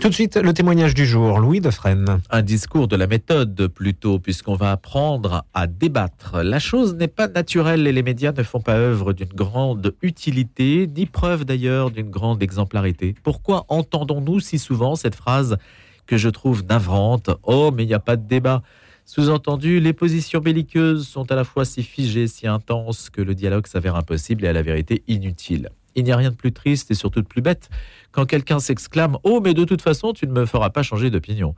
Tout de suite, le témoignage du jour, Louis Defresne. Un discours de la méthode plutôt, puisqu'on va apprendre à débattre. La chose n'est pas naturelle et les médias ne font pas œuvre d'une grande utilité, ni preuve d'ailleurs d'une grande exemplarité. Pourquoi entendons-nous si souvent cette phrase que je trouve navrante? Oh, mais il n'y a pas de débat sous-entendu, les positions belliqueuses sont à la fois si figées, si intenses que le dialogue s'avère impossible et à la vérité inutile. Il n'y a rien de plus triste et surtout de plus bête quand quelqu'un s'exclame ⁇ Oh, mais de toute façon, tu ne me feras pas changer d'opinion ⁇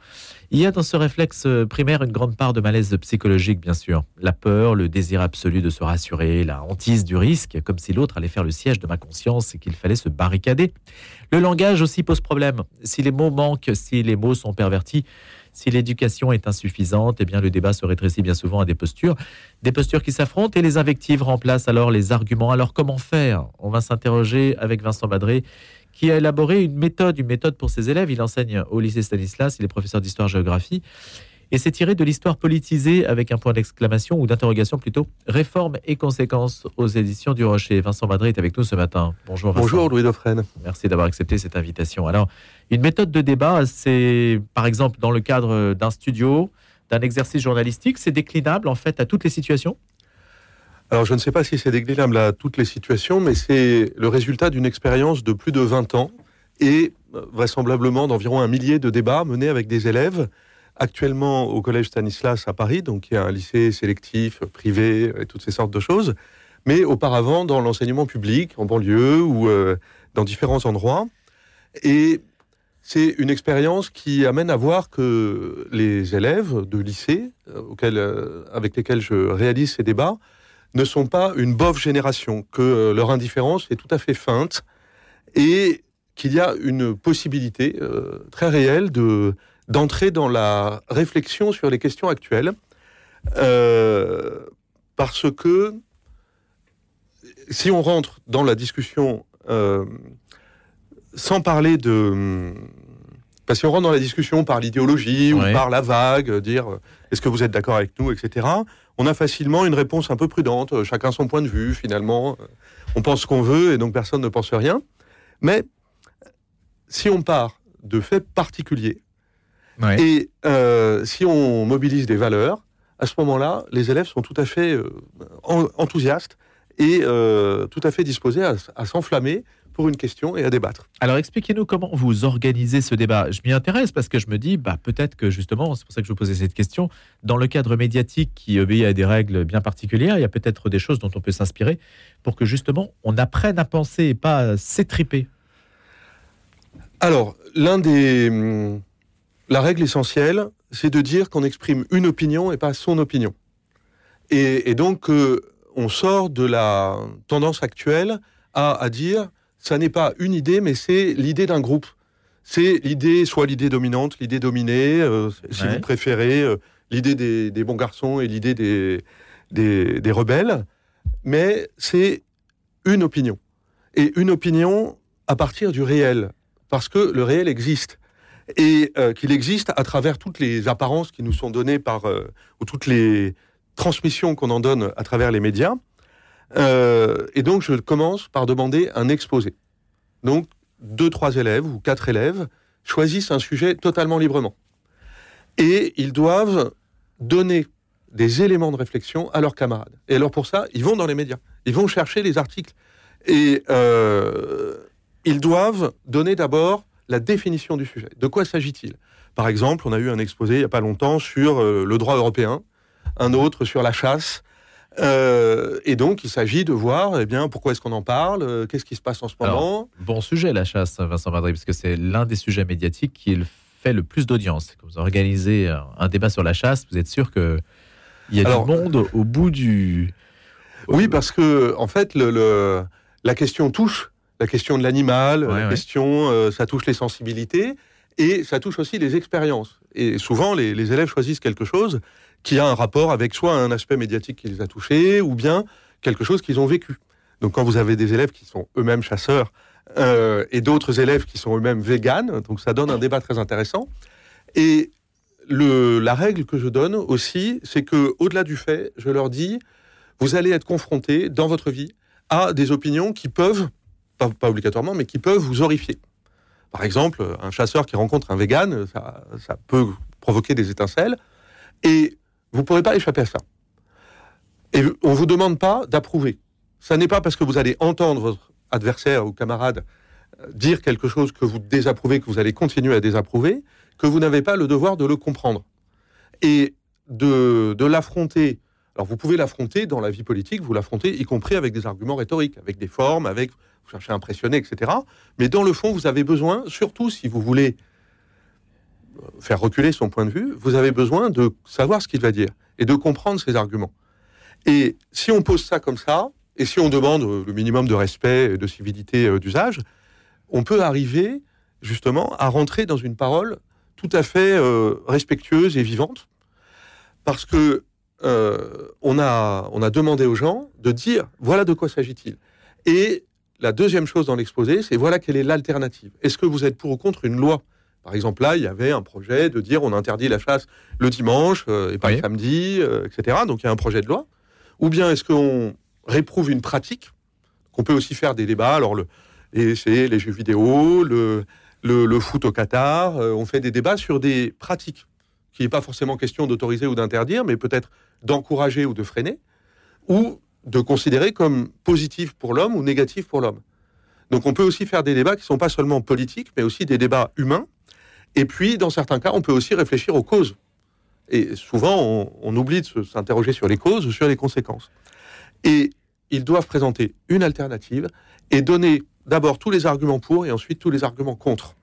Il y a dans ce réflexe primaire une grande part de malaise psychologique, bien sûr. La peur, le désir absolu de se rassurer, la hantise du risque, comme si l'autre allait faire le siège de ma conscience et qu'il fallait se barricader. Le langage aussi pose problème. Si les mots manquent, si les mots sont pervertis, si l'éducation est insuffisante, eh bien le débat se rétrécit bien souvent à des postures, des postures qui s'affrontent et les invectives remplacent alors les arguments. Alors comment faire? On va s'interroger avec Vincent Badré qui a élaboré une méthode, une méthode pour ses élèves. Il enseigne au lycée Stanislas, il est professeur d'histoire-géographie. Et c'est tiré de l'histoire politisée avec un point d'exclamation ou d'interrogation plutôt. Réforme et conséquences aux éditions du Rocher. Vincent Badré est avec nous ce matin. Bonjour Vincent. Bonjour Louis Dauphren. Merci d'avoir accepté cette invitation. Alors, une méthode de débat, c'est par exemple dans le cadre d'un studio, d'un exercice journalistique, c'est déclinable en fait à toutes les situations? Alors je ne sais pas si c'est déclinable à toutes les situations, mais c'est le résultat d'une expérience de plus de 20 ans et euh, vraisemblablement d'environ un millier de débats menés avec des élèves actuellement au collège Stanislas à Paris, donc il y a un lycée sélectif, privé et toutes ces sortes de choses, mais auparavant dans l'enseignement public, en banlieue ou euh, dans différents endroits. Et c'est une expérience qui amène à voir que les élèves de lycée euh, avec lesquels je réalise ces débats ne sont pas une bof génération, que euh, leur indifférence est tout à fait feinte et qu'il y a une possibilité euh, très réelle de d'entrer dans la réflexion sur les questions actuelles, euh, parce que si on rentre dans la discussion sans parler de parce si on rentre dans la discussion par l'idéologie ou par la vague, dire est-ce que vous êtes d'accord avec nous, etc., on a facilement une réponse un peu prudente, euh, chacun son point de vue finalement, euh, on pense ce qu'on veut et donc personne ne pense rien. Mais si on part de faits particuliers et euh, si on mobilise des valeurs, à ce moment-là, les élèves sont tout à fait enthousiastes et tout à fait disposés à s'enflammer pour une question et à débattre. Alors expliquez-nous comment vous organisez ce débat. Je m'y intéresse parce que je me dis, bah, peut-être que justement, c'est pour ça que je vous posais cette question, dans le cadre médiatique qui obéit à des règles bien particulières, il y a peut-être des choses dont on peut s'inspirer pour que justement on apprenne à penser et pas à s'étriper. Alors, l'un des... La règle essentielle, c'est de dire qu'on exprime une opinion et pas son opinion. Et, donc, on sort de la tendance actuelle à, à dire ça n'est pas une idée, mais c'est l'idée d'un groupe. C'est l'idée, soit l'idée dominante, l'idée dominée, euh, si vous préférez, euh, l'idée des, bons garçons et l'idée des, des, rebelles. Mais c'est une opinion. Et une opinion à partir du réel. Parce que le réel existe. Et euh, qu'il existe à travers toutes les apparences qui nous sont données par, ou toutes les transmissions qu'on en donne à travers les médias. Euh, et donc, je commence par demander un exposé. Donc, deux, trois élèves ou quatre élèves choisissent un sujet totalement librement. Et ils doivent donner des éléments de réflexion à leurs camarades. Et alors, pour ça, ils vont dans les médias. Ils vont chercher les articles. Et euh, ils doivent donner d'abord la définition du sujet. De quoi s'agit-il? Par exemple, on a eu un exposé il n'y a pas longtemps sur euh, le droit européen, un autre sur la chasse, euh, et donc, il s'agit de voir eh bien, pourquoi est-ce qu'on en parle, euh, qu'est-ce qui se passe en ce moment? bon sujet, la chasse, Vincent Madrid, parce que c'est l'un des sujets médiatiques qui fait le plus d'audience. Quand vous organisez un débat sur la chasse, vous êtes sûr qu'il y a du monde au bout du... Oui, parce que, en fait, le, la question touche la question de l'animal, la question, euh, ça touche les sensibilités et ça touche aussi les expériences. Et souvent, les, les élèves choisissent quelque chose qui a un rapport avec soit un aspect médiatique qui les a touchés, ou bien quelque chose qu'ils ont vécu. Donc quand vous avez des élèves qui sont eux-mêmes chasseurs euh, et d'autres élèves qui sont eux-mêmes véganes, donc ça donne un débat très intéressant. Et le, la règle que je donne aussi, c'est que au-delà du fait, je leur dis, vous allez être confrontés dans votre vie à des opinions qui peuvent, pas, obligatoirement, mais qui peuvent vous horrifier. Par exemple, un chasseur qui rencontre un vegan, ça, ça peut provoquer des étincelles, et vous ne pourrez pas échapper à ça. Et on ne vous demande pas d'approuver. Ça n'est pas parce que vous allez entendre votre adversaire ou camarade euh, dire quelque chose que vous désapprouvez, que vous allez continuer à désapprouver, que vous n'avez pas le devoir de le comprendre. Et de, de l'affronter. Alors vous pouvez l'affronter dans la vie politique, vous l'affrontez y compris avec des arguments rhétoriques, avec des formes, avec vous cherchez à impressionner, etc. Mais dans le fond, vous avez besoin, surtout si vous voulez euh, faire reculer son point de vue, vous avez besoin de savoir ce qu'il va dire et de comprendre ses arguments. Et si on pose ça comme ça, et si on demande euh, le minimum de respect et de civilité euh, d'usage, on peut arriver justement à rentrer dans une parole tout à fait respectueuse et vivante, parce que on, a, on a demandé aux gens de dire voilà de quoi s'agit-il. Et la deuxième chose dans l'exposé, c'est voilà quelle est l'alternative. Est-ce que vous êtes pour ou contre une loi? Par exemple, là, il y avait un projet de dire on interdit la chasse le dimanche euh, et pas le samedi, euh, etc. Donc il y a un projet de loi. Ou bien est-ce qu'on réprouve une pratique qu'on peut aussi faire des débats? Alors, le, c'est les jeux vidéo, le, le, foot au Qatar. Euh, on fait des débats sur des pratiques qui n'est pas forcément question d'autoriser ou d'interdire, mais peut-être d'encourager ou de freiner. Ou de considérer comme positif pour l'homme ou négatif pour l'homme. Donc on peut aussi faire des débats qui ne sont pas seulement politiques, mais aussi des débats humains. Et puis, dans certains cas, on peut aussi réfléchir aux causes. Et souvent, on, oublie de s'interroger sur les causes ou sur les conséquences. Et ils doivent présenter une alternative et donner d'abord tous les arguments pour et ensuite tous les arguments contre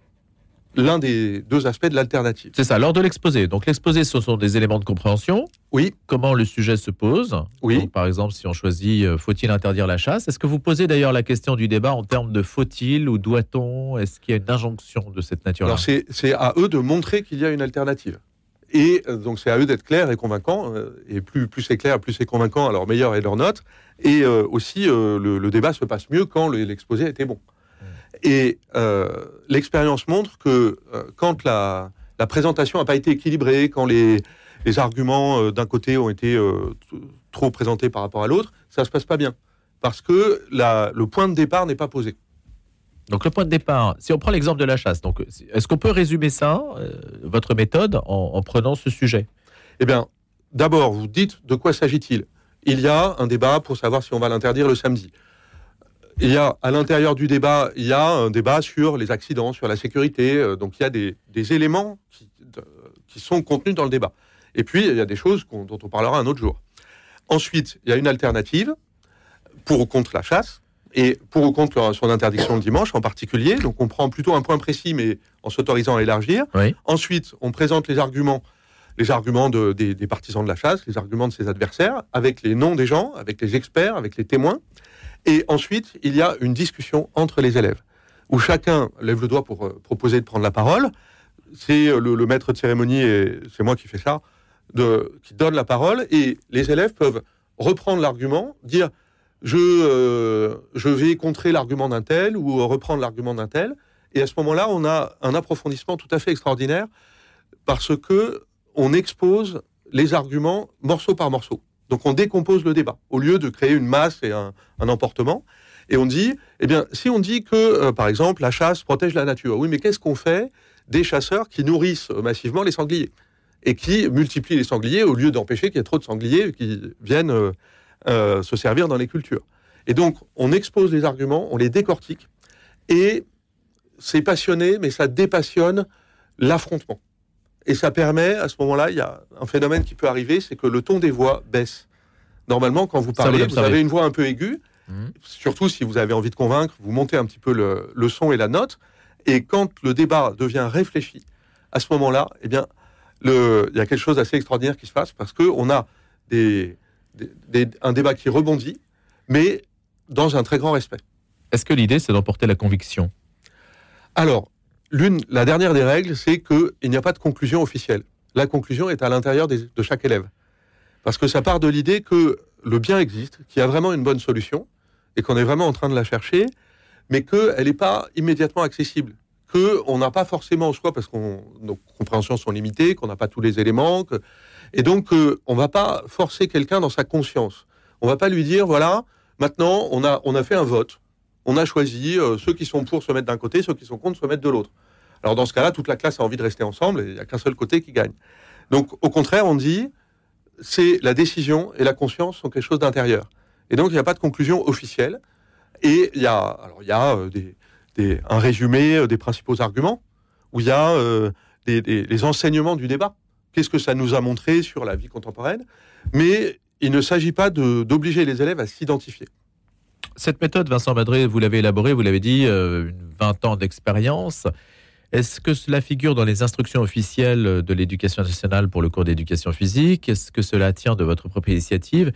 l'un des deux aspects de l'alternative. C'est ça, lors de l'exposé. Donc l'exposé, ce sont des éléments de compréhension. Oui. Comment le sujet se pose. Oui. par exemple, si on choisit euh, faut-il interdire la chasse? Est-ce que vous posez d'ailleurs la question du débat en termes de faut-il ou doit-on? Est-ce qu'il y a une injonction de cette nature-là? Alors c'est à eux de montrer qu'il y a une alternative. Et euh, donc c'est à eux d'être clairs et convaincants. Euh, et plus, plus c'est clair, plus c'est convaincant, alors meilleur est leur note. Et aussi, le, débat se passe mieux quand l'exposé était bon. Et euh, l'expérience montre que quand la, présentation n'a pas été équilibrée, quand les, arguments euh, d'un côté ont été trop présentés par rapport à l'autre, ça ne se passe pas bien. Parce que le point de départ n'est pas posé. Donc le point de départ, si on prend l'exemple de la chasse, donc est-ce qu'on peut résumer ça, votre méthode, en, en, prenant ce sujet? Eh bien, d'abord, vous dites de quoi s'agit-il? Il y a un débat pour savoir si on va l'interdire le samedi. Il y a à l'intérieur du débat, il y a un débat sur les accidents, sur la sécurité. Euh, donc il y a des, éléments qui, qui, sont contenus dans le débat. Et puis il y a des choses dont on parlera un autre jour. Ensuite, il y a une alternative pour ou contre la chasse et pour ou contre son interdiction le dimanche en particulier. Donc on prend plutôt un point précis, mais en s'autorisant à élargir. Ensuite, on présente les arguments, les arguments de, des, des, partisans de la chasse, les arguments de ses adversaires, avec les noms des gens, avec les experts, avec les témoins. Et ensuite, il y a une discussion entre les élèves, où chacun lève le doigt pour euh, proposer de prendre la parole. C'est euh, le, maître de cérémonie, et c'est moi qui fais ça, qui donne la parole, et les élèves peuvent reprendre l'argument, dire je, euh, je vais contrer l'argument d'un tel ou reprendre l'argument d'un tel. Et à ce moment-là, on a un approfondissement tout à fait extraordinaire parce que on expose les arguments morceau par morceau. Donc on décompose le débat au lieu de créer une masse et un, emportement. Et on dit, eh si on dit que, euh, par exemple, la chasse protège la nature, oui, mais qu'est-ce qu'on fait des chasseurs qui nourrissent massivement les sangliers? Et qui multiplient les sangliers au lieu d'empêcher qu'il y ait trop de sangliers qui viennent euh, euh, se servir dans les cultures Et donc, on expose les arguments, on les décortique, et c'est passionné, mais ça dépassionne l'affrontement. Et ça permet, à ce moment-là, il y a un phénomène qui peut arriver, c'est que le ton des voix baisse. Normalement, quand vous parlez, vous, avez une voix un peu aiguë, mhm. surtout si vous avez envie de convaincre, vous montez un petit peu le, son et la note. Et quand le débat devient réfléchi, à ce moment-là, eh bien, le, il y a quelque chose d'assez extraordinaire qui se passe parce qu'on a des, un débat qui rebondit, mais dans un très grand respect. Est-ce que l'idée, c'est d'emporter la conviction? Alors, L'une, la dernière des règles, c'est qu'il n'y a pas de conclusion officielle. La conclusion est à l'intérieur de chaque élève. Parce que ça part de l'idée que le bien existe, qu'il y a vraiment une bonne solution, et qu'on est vraiment en train de la chercher, mais qu'elle n'est pas immédiatement accessible. Qu'on n'a pas forcément au choix, parce que nos compréhensions sont limitées, qu'on n'a pas tous les éléments, et donc on ne va pas forcer quelqu'un dans sa conscience. On ne va pas lui dire, voilà, maintenant on a, on a fait un vote, on a choisi, euh, ceux qui sont pour se mettre d'un côté, ceux qui sont contre se mettre de l'autre. Alors dans ce cas-là, toute la classe a envie de rester ensemble et il n'y a qu'un seul côté qui gagne. Donc au contraire, on dit, c'est la décision et la conscience sont quelque chose d'intérieur. Et donc il n'y a pas de conclusion officielle. Et il y a, alors, y a euh, des, un résumé euh, des principaux arguments, où il y a euh, des, les enseignements du débat. Qu'est-ce que ça nous a montré sur la vie contemporaine? Mais il ne s'agit pas d'obliger les élèves à s'identifier. Cette méthode, Vincent Madré, vous l'avez élaborée, vous l'avez dit, euh, une 20 ans d'expérience. Est-ce que cela figure dans les instructions officielles de l'éducation nationale pour le cours d'éducation physique? Est-ce que cela tient de votre propre initiative?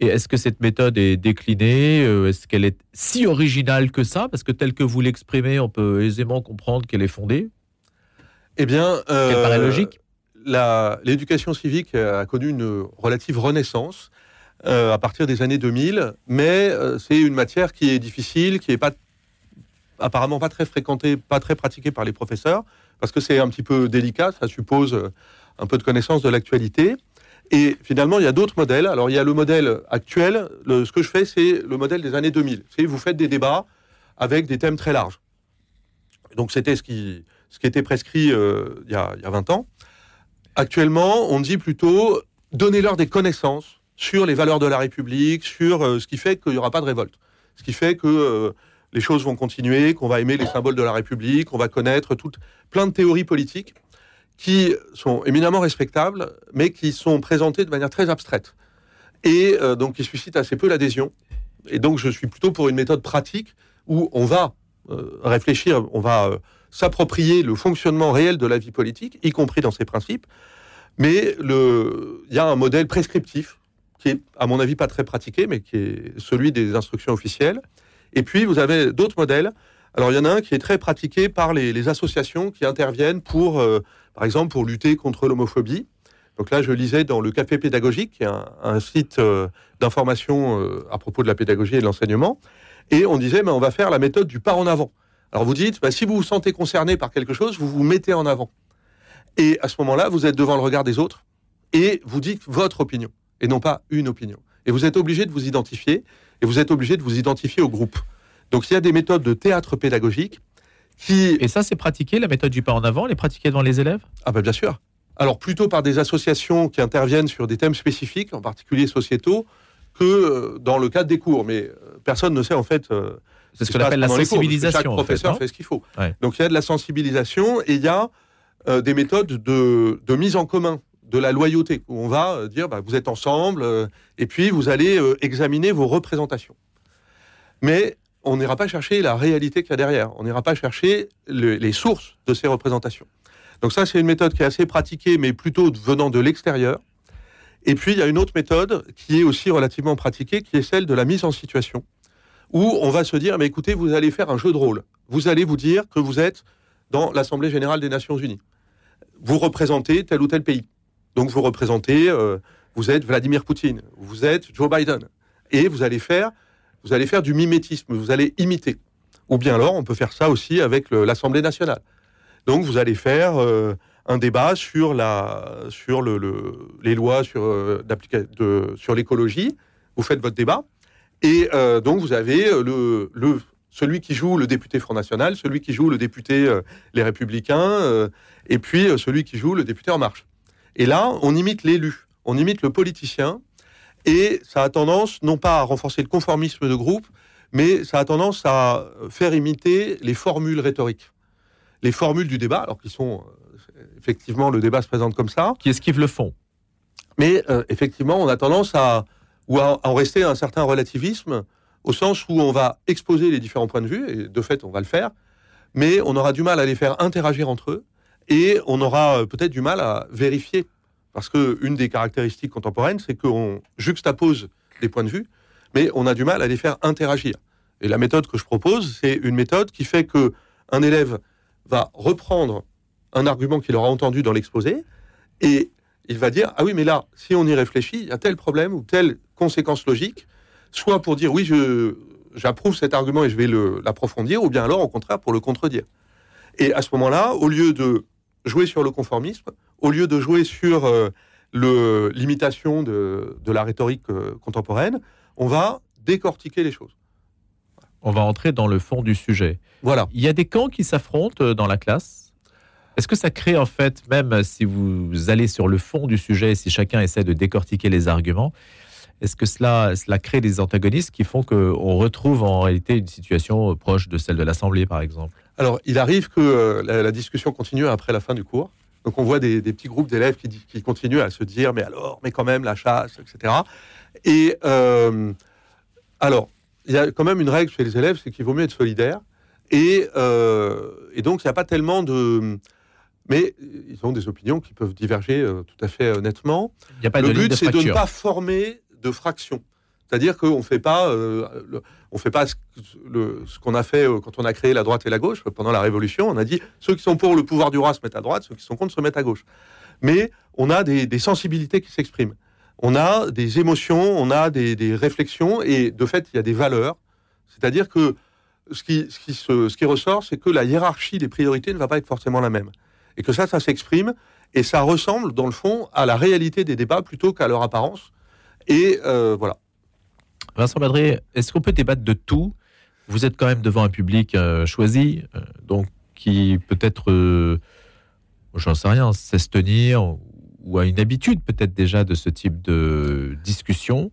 Et est-ce que cette méthode est déclinée Euh, Est-ce qu'elle est si originale que ça? Parce que telle que vous l'exprimez, on peut aisément comprendre qu'elle est fondée. Eh bien, euh, Qu'elle paraît logique l'éducation civique a connu une relative renaissance euh, à partir des années 2000, mais euh, c'est une matière qui est difficile, qui est pas apparemment pas très fréquentée, pas très pratiquée par les professeurs, parce que c'est un petit peu délicat, ça suppose un peu de connaissance de l'actualité. Et finalement, il y a d'autres modèles. Alors, il y a le modèle actuel. Ce que je fais, c'est le modèle des années 2000. C'est vous faites des débats avec des thèmes très larges. Donc, c'était ce qui, ce qui était prescrit euh, il, y a, il y a 20 ans. Actuellement, on dit plutôt donnez-leur des connaissances sur les valeurs de la République, sur euh, ce qui fait qu'il n'y aura pas de révolte, ce qui fait que euh, les choses vont continuer, qu'on va aimer les symboles de la République, qu'on va connaître plein de théories politiques qui sont éminemment respectables, mais qui sont présentées de manière très abstraite et euh, donc qui suscitent assez peu l'adhésion. Et donc, je suis plutôt pour une méthode pratique où on va euh, réfléchir, on va euh, s'approprier le fonctionnement réel de la vie politique, y compris dans ses principes. Mais il y a un modèle prescriptif qui est, à mon avis, pas très pratiqué, mais qui est celui des instructions officielles. Et puis, vous avez d'autres modèles. Alors, il y en a un qui est très pratiqué par les, associations qui interviennent pour, euh, par exemple, pour lutter contre l'homophobie. Donc là, je lisais dans le Café pédagogique, qui est un, un site euh, d'information euh, à propos de la pédagogie et de l'enseignement. Et on disait, mais on va faire la méthode du pas en avant. Alors vous dites, bah, si vous vous sentez concerné par quelque chose, vous vous mettez en avant. Et à ce moment-là, vous êtes devant le regard des autres et vous dites votre opinion et non pas une opinion. Et vous êtes obligé de vous identifier et vous êtes obligé de vous identifier au groupe. Donc il y a des méthodes de théâtre pédagogique qui... Et ça, c'est pratiqué, la méthode du pas en avant, elle est pratiquée devant les élèves? Ah ben bien sûr. Alors plutôt par des associations qui interviennent sur des thèmes spécifiques, en particulier sociétaux, que euh, dans le cadre des cours. Mais euh, personne ne sait en fait... euh, C'est ce qu'on appelle la cours, sensibilisation. Chaque en fait, professeur fait ce qu'il faut. Ouais. Donc il y a de la sensibilisation et il y a euh, des méthodes de, de mise en commun de la loyauté, où on va dire bah, vous êtes ensemble euh, et puis vous allez euh, examiner vos représentations. Mais on n'ira pas chercher la réalité qu'il y a derrière, on n'ira pas chercher le- les sources de ces représentations. Donc ça, c'est une méthode qui est assez pratiquée, mais plutôt venant de l'extérieur. Et puis, il y a une autre méthode qui est aussi relativement pratiquée, qui est celle de la mise en situation, où on va se dire, mais écoutez, vous allez faire un jeu de rôle. Vous allez vous dire que vous êtes dans l'Assemblée générale des Nations unies. Vous représentez tel ou tel pays. Donc, vous représentez, euh, vous êtes Vladimir Poutine, vous êtes Joe Biden. Et vous allez faire, vous allez faire du mimétisme, vous allez imiter. Ou bien alors, on peut faire ça aussi avec l'Assemblée nationale. Donc, vous allez faire euh, un débat sur, la, sur le, le- les lois sur, euh, sur l'écologie. Vous faites votre débat. Et euh, donc, vous avez le, le, celui qui joue le député Front National, celui qui joue le député Les Républicains, et puis celui qui joue le député En Marche. Et là, on imite l'élu, on imite le politicien, et ça a tendance non pas à renforcer le conformisme de groupe, mais ça a tendance à faire imiter les formules rhétoriques, les formules du débat, alors qu'ils sont euh, effectivement le débat se présente comme ça, Qui esquivent le fond. mais euh, effectivement, on a tendance à, ou à, à en rester à un certain relativisme, au sens où on va exposer les différents points de vue, et de fait, on va le faire, mais on aura du mal à les faire interagir entre eux, et on aura euh, peut-être du mal à vérifier. Parce que une des caractéristiques contemporaines, c'est qu'on juxtapose des points de vue, mais on a du mal à les faire interagir. Et la méthode que je propose, c'est une méthode qui fait que un élève va reprendre un argument qu'il aura entendu dans l'exposé, et il va dire ah oui mais là si on y réfléchit il y a tel problème ou telle conséquence logique soit pour dire oui j'approuve cet argument et je vais l'approfondir ou bien alors au contraire pour le contredire et à ce moment-là au lieu de jouer sur le conformisme au lieu de jouer sur euh, l'imitation de, de la rhétorique euh, contemporaine on va décortiquer les choses On va entrer dans le fond du sujet. voilà Il y a des camps qui s'affrontent euh, dans la classe. Est-ce que ça crée en fait, même si vous allez sur le fond du sujet, si chacun essaie de décortiquer les arguments, est-ce que cela, cela crée des antagonistes qui font qu'on retrouve en réalité une situation proche de celle de l'Assemblée, par exemple? Alors, il arrive que euh, la, discussion continue après la fin du cours. Donc, on voit des, petits groupes d'élèves qui, qui, continuent à se dire, mais alors, mais quand même, la chasse, etc. Et euh, alors, il y a quand même une règle chez les élèves, c'est qu'il vaut mieux être solidaire. Et, euh, et donc, il n'y a pas tellement de mais ils ont des opinions qui peuvent diverger tout à fait honnêtement. Il a pas le but, c'est de ne pas former de fractions. C'est-à-dire qu'on ne fait pas, euh, on fait pas ce, qu'on a fait euh, quand on a créé la droite et la gauche pendant la Révolution. On a dit ceux qui sont pour le pouvoir du roi se mettent à droite, ceux qui sont contre se mettent à gauche. Mais on a des, sensibilités qui s'expriment. On a des émotions, on a des, réflexions, et de fait, il y a des valeurs. C'est-à-dire que ce qui ressort, c'est que la hiérarchie des priorités ne va pas être forcément la même. Et que ça, ça s'exprime, et ça ressemble, dans le fond, à la réalité des débats plutôt qu'à leur apparence. Et euh, voilà. Vincent Badré, est-ce qu'on peut débattre de tout? Vous êtes quand même devant un public euh, choisi, euh, donc qui peut-être, j'en sais rien, sait se tenir ou a une habitude peut-être déjà de ce type de discussion.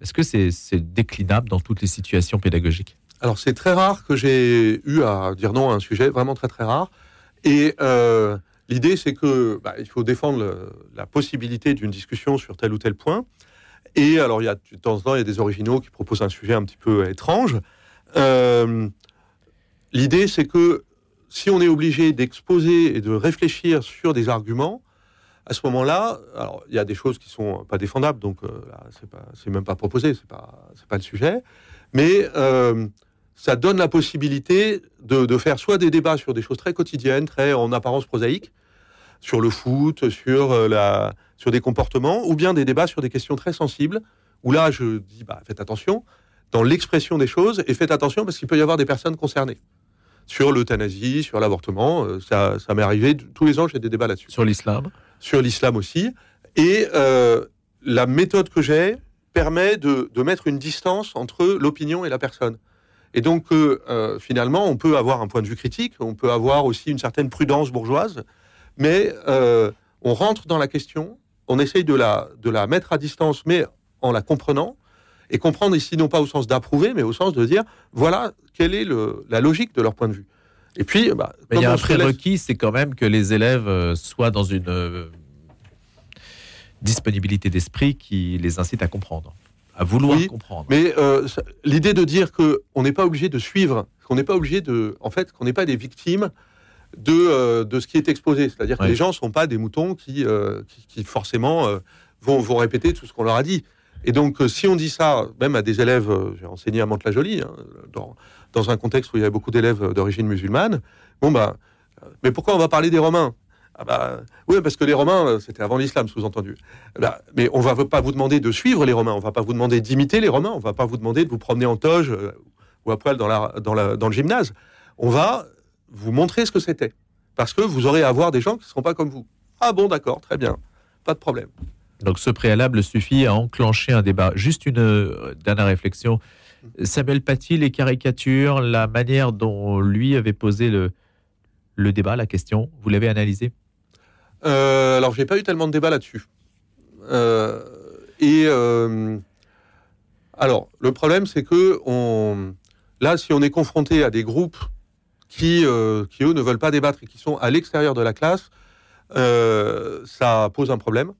Est-ce que c'est déclinable dans toutes les situations pédagogiques? Alors c'est très rare que j'ai eu à dire non à un sujet, vraiment très très rare. Et l'idée c'est que bah, il faut défendre la possibilité d'une discussion sur tel ou tel point. Et alors, il y a de temps en temps, il y a des originaux qui proposent un sujet un petit peu étrange. Euh, l'idée, c'est que si on est obligé d'exposer et de réfléchir sur des arguments, à ce moment-là, alors il y a des choses qui sont pas défendables, donc euh, c'est même pas proposé, c'est pas pas le sujet, mais euh, ça donne la possibilité de, de, faire soit des débats sur des choses très quotidiennes, très en apparence prosaïques, sur le foot, sur, euh, la, sur des comportements, ou bien des débats sur des questions très sensibles, où là, je dis, bah, faites attention dans l'expression des choses, et faites attention parce qu'il peut y avoir des personnes concernées. Sur l'euthanasie, sur l'avortement, euh, ça, ça m'est arrivé, tous les ans, j'ai des débats là-dessus. Sur l'islam Sur l'islam aussi. Et euh, la méthode que j'ai permet de, de, mettre une distance entre l'opinion et la personne. Et donc, finalement, on peut avoir un point de vue critique, on peut avoir aussi une certaine prudence bourgeoise, mais euh, on rentre dans la question, on essaye de la, de la mettre à distance, mais en la comprenant, et comprendre ici non pas au sens d'approuver, mais au sens de dire, voilà, quelle est le, la logique de leur point de vue. Et puis, bah, il y a un prérequis, c'est quand même que les élèves euh, soient dans une euh, disponibilité d'esprit qui les incite à comprendre, à vouloir comprendre. Mais l'idée de dire qu'on n'est pas obligé de suivre, qu'on n'est pas obligé de, en fait, qu'on n'est pas des victimes de, euh, de ce qui est exposé. C'est-à-dire que les gens ne sont pas des moutons qui, euh, qui, forcément euh, vont, vont répéter tout ce qu'on leur a dit. Et donc, si on dit ça, même à des élèves, j'ai enseigné à Mantes-la-Jolie, hein, dans, dans, un contexte où il y avait beaucoup d'élèves d'origine musulmane, bon, bah, mais pourquoi on va parler des Romains? Ah bah, oui, parce que les Romains, c'était avant l'islam, sous-entendu. Mais on va pas vous demander de suivre les Romains, on va pas vous demander d'imiter les Romains, on va pas vous demander de vous promener en toge ou à poil dans, la, dans, la, dans le gymnase. On va vous montrer ce que c'était. Parce que vous aurez à voir des gens qui ne seront pas comme vous. Ah bon, d'accord, très bien, pas de problème. Donc ce préalable suffit à enclencher un débat. Juste une euh, dernière réflexion. Samuel Paty, les caricatures, la manière dont lui avait posé le, le débat, la question, vous l'avez analysé? Euh, Alors, j'ai pas eu tellement de débat là-dessus. Euh, et euh, alors, le problème, c'est que on, là, si on est confronté à des groupes qui, euh, qui, eux, ne veulent pas débattre et qui sont à l'extérieur de la classe, euh, ça pose un problème.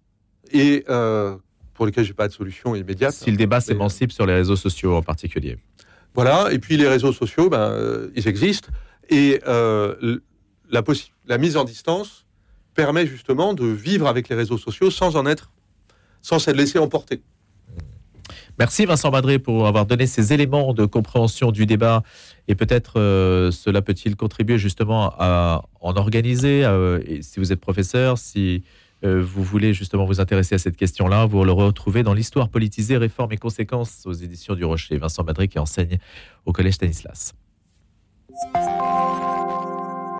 Et euh, pour lesquels j'ai pas de solution immédiate. Si le débat s'émancipe sur les réseaux sociaux en particulier. Voilà, et puis les réseaux sociaux, ben, ils existent. Et la, la mise en distance permet justement de vivre avec les réseaux sociaux sans en être, sans s'être laissé emporter. Merci Vincent Badré pour avoir donné ces éléments de compréhension du débat et peut-être euh, cela peut-il contribuer justement à en organiser. Euh, si vous êtes professeur, si euh, vous voulez justement vous intéresser à cette question-là, vous le retrouvez dans l'histoire politisée, réforme et conséquences aux éditions du Rocher. Vincent Badré qui enseigne au Collège Stanislas.